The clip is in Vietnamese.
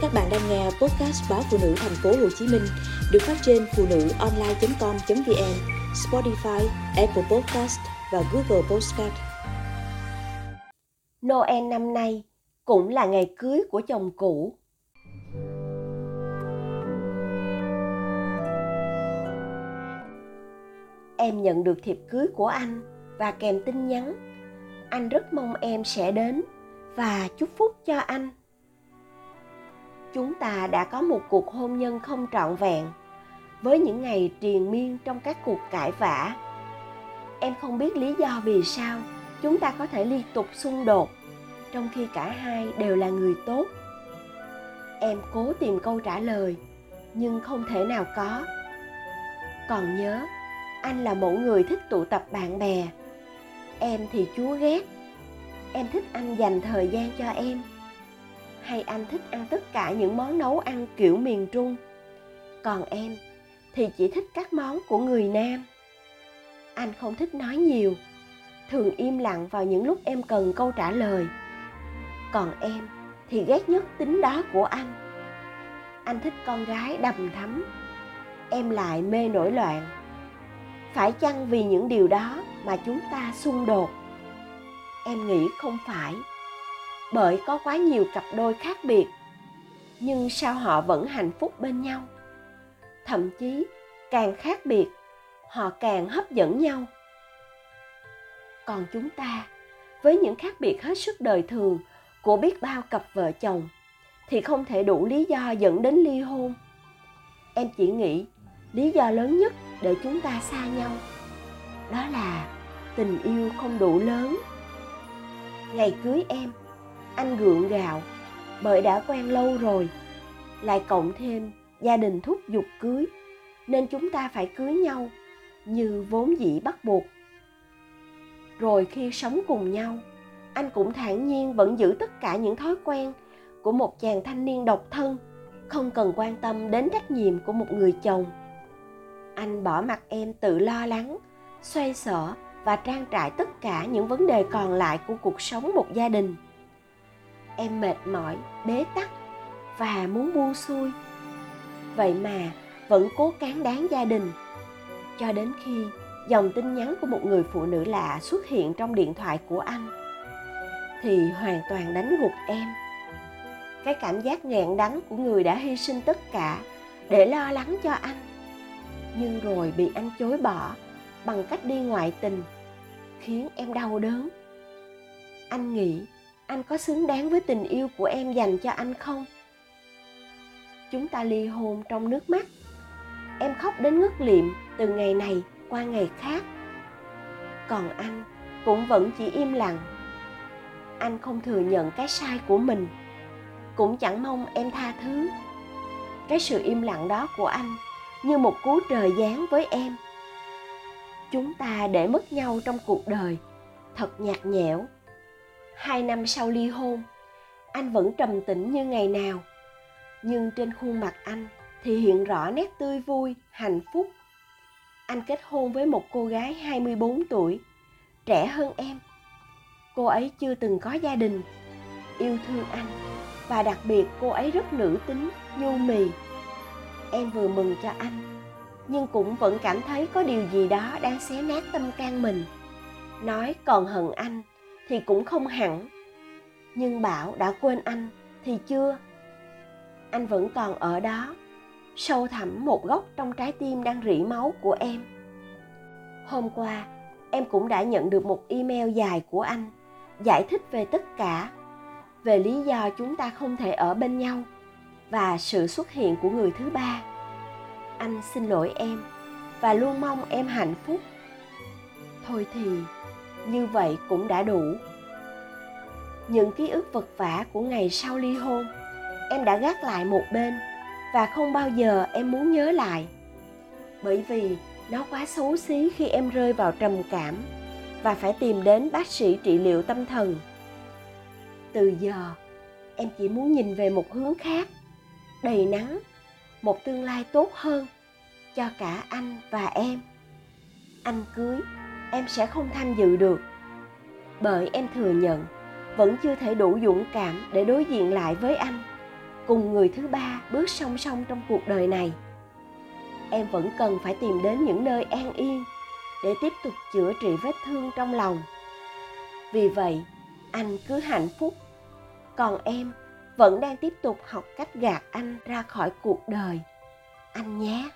Các bạn đang nghe podcast báo phụ nữ thành phố Hồ Chí Minh được phát trên phụ nữ online.com.vn, Spotify, Apple Podcast và Google Podcast. Noel năm nay cũng là ngày cưới của chồng cũ. Em nhận được thiệp cưới của anh và kèm tin nhắn. Anh rất mong em sẽ đến và chúc phúc cho anh chúng ta đã có một cuộc hôn nhân không trọn vẹn với những ngày triền miên trong các cuộc cãi vã. Em không biết lý do vì sao chúng ta có thể liên tục xung đột, trong khi cả hai đều là người tốt. Em cố tìm câu trả lời, nhưng không thể nào có. Còn nhớ, anh là một người thích tụ tập bạn bè. Em thì chúa ghét. Em thích anh dành thời gian cho em hay anh thích ăn tất cả những món nấu ăn kiểu miền Trung. Còn em thì chỉ thích các món của người Nam. Anh không thích nói nhiều, thường im lặng vào những lúc em cần câu trả lời. Còn em thì ghét nhất tính đó của anh. Anh thích con gái đầm thắm, em lại mê nổi loạn. Phải chăng vì những điều đó mà chúng ta xung đột? Em nghĩ không phải bởi có quá nhiều cặp đôi khác biệt. Nhưng sao họ vẫn hạnh phúc bên nhau? Thậm chí, càng khác biệt, họ càng hấp dẫn nhau. Còn chúng ta, với những khác biệt hết sức đời thường của biết bao cặp vợ chồng, thì không thể đủ lý do dẫn đến ly hôn. Em chỉ nghĩ, lý do lớn nhất để chúng ta xa nhau, đó là tình yêu không đủ lớn. Ngày cưới em anh gượng gạo, bởi đã quen lâu rồi. Lại cộng thêm gia đình thúc giục cưới, nên chúng ta phải cưới nhau như vốn dĩ bắt buộc. Rồi khi sống cùng nhau, anh cũng thản nhiên vẫn giữ tất cả những thói quen của một chàng thanh niên độc thân, không cần quan tâm đến trách nhiệm của một người chồng. Anh bỏ mặt em tự lo lắng, xoay sở và trang trải tất cả những vấn đề còn lại của cuộc sống một gia đình em mệt mỏi, bế tắc và muốn buông xuôi. Vậy mà vẫn cố cán đáng gia đình. Cho đến khi dòng tin nhắn của một người phụ nữ lạ xuất hiện trong điện thoại của anh, thì hoàn toàn đánh gục em. Cái cảm giác nghẹn đắng của người đã hy sinh tất cả để lo lắng cho anh, nhưng rồi bị anh chối bỏ bằng cách đi ngoại tình, khiến em đau đớn. Anh nghĩ anh có xứng đáng với tình yêu của em dành cho anh không? Chúng ta ly hôn trong nước mắt. Em khóc đến ngất liệm từ ngày này qua ngày khác. Còn anh cũng vẫn chỉ im lặng. Anh không thừa nhận cái sai của mình. Cũng chẳng mong em tha thứ. Cái sự im lặng đó của anh như một cú trời giáng với em. Chúng ta để mất nhau trong cuộc đời thật nhạt nhẽo hai năm sau ly hôn anh vẫn trầm tĩnh như ngày nào nhưng trên khuôn mặt anh thì hiện rõ nét tươi vui, hạnh phúc. Anh kết hôn với một cô gái 24 tuổi, trẻ hơn em. Cô ấy chưa từng có gia đình, yêu thương anh và đặc biệt cô ấy rất nữ tính, nhu mì. Em vừa mừng cho anh, nhưng cũng vẫn cảm thấy có điều gì đó đang xé nát tâm can mình. Nói còn hận anh thì cũng không hẳn. Nhưng bảo đã quên anh thì chưa? Anh vẫn còn ở đó, sâu thẳm một góc trong trái tim đang rỉ máu của em. Hôm qua, em cũng đã nhận được một email dài của anh, giải thích về tất cả, về lý do chúng ta không thể ở bên nhau và sự xuất hiện của người thứ ba. Anh xin lỗi em và luôn mong em hạnh phúc. Thôi thì, như vậy cũng đã đủ những ký ức vật vả của ngày sau ly hôn. Em đã gác lại một bên và không bao giờ em muốn nhớ lại. Bởi vì nó quá xấu xí khi em rơi vào trầm cảm và phải tìm đến bác sĩ trị liệu tâm thần. Từ giờ, em chỉ muốn nhìn về một hướng khác, đầy nắng, một tương lai tốt hơn cho cả anh và em. Anh cưới, em sẽ không tham dự được, bởi em thừa nhận vẫn chưa thể đủ dũng cảm để đối diện lại với anh. Cùng người thứ ba bước song song trong cuộc đời này. Em vẫn cần phải tìm đến những nơi an yên để tiếp tục chữa trị vết thương trong lòng. Vì vậy, anh cứ hạnh phúc. Còn em vẫn đang tiếp tục học cách gạt anh ra khỏi cuộc đời. Anh nhé.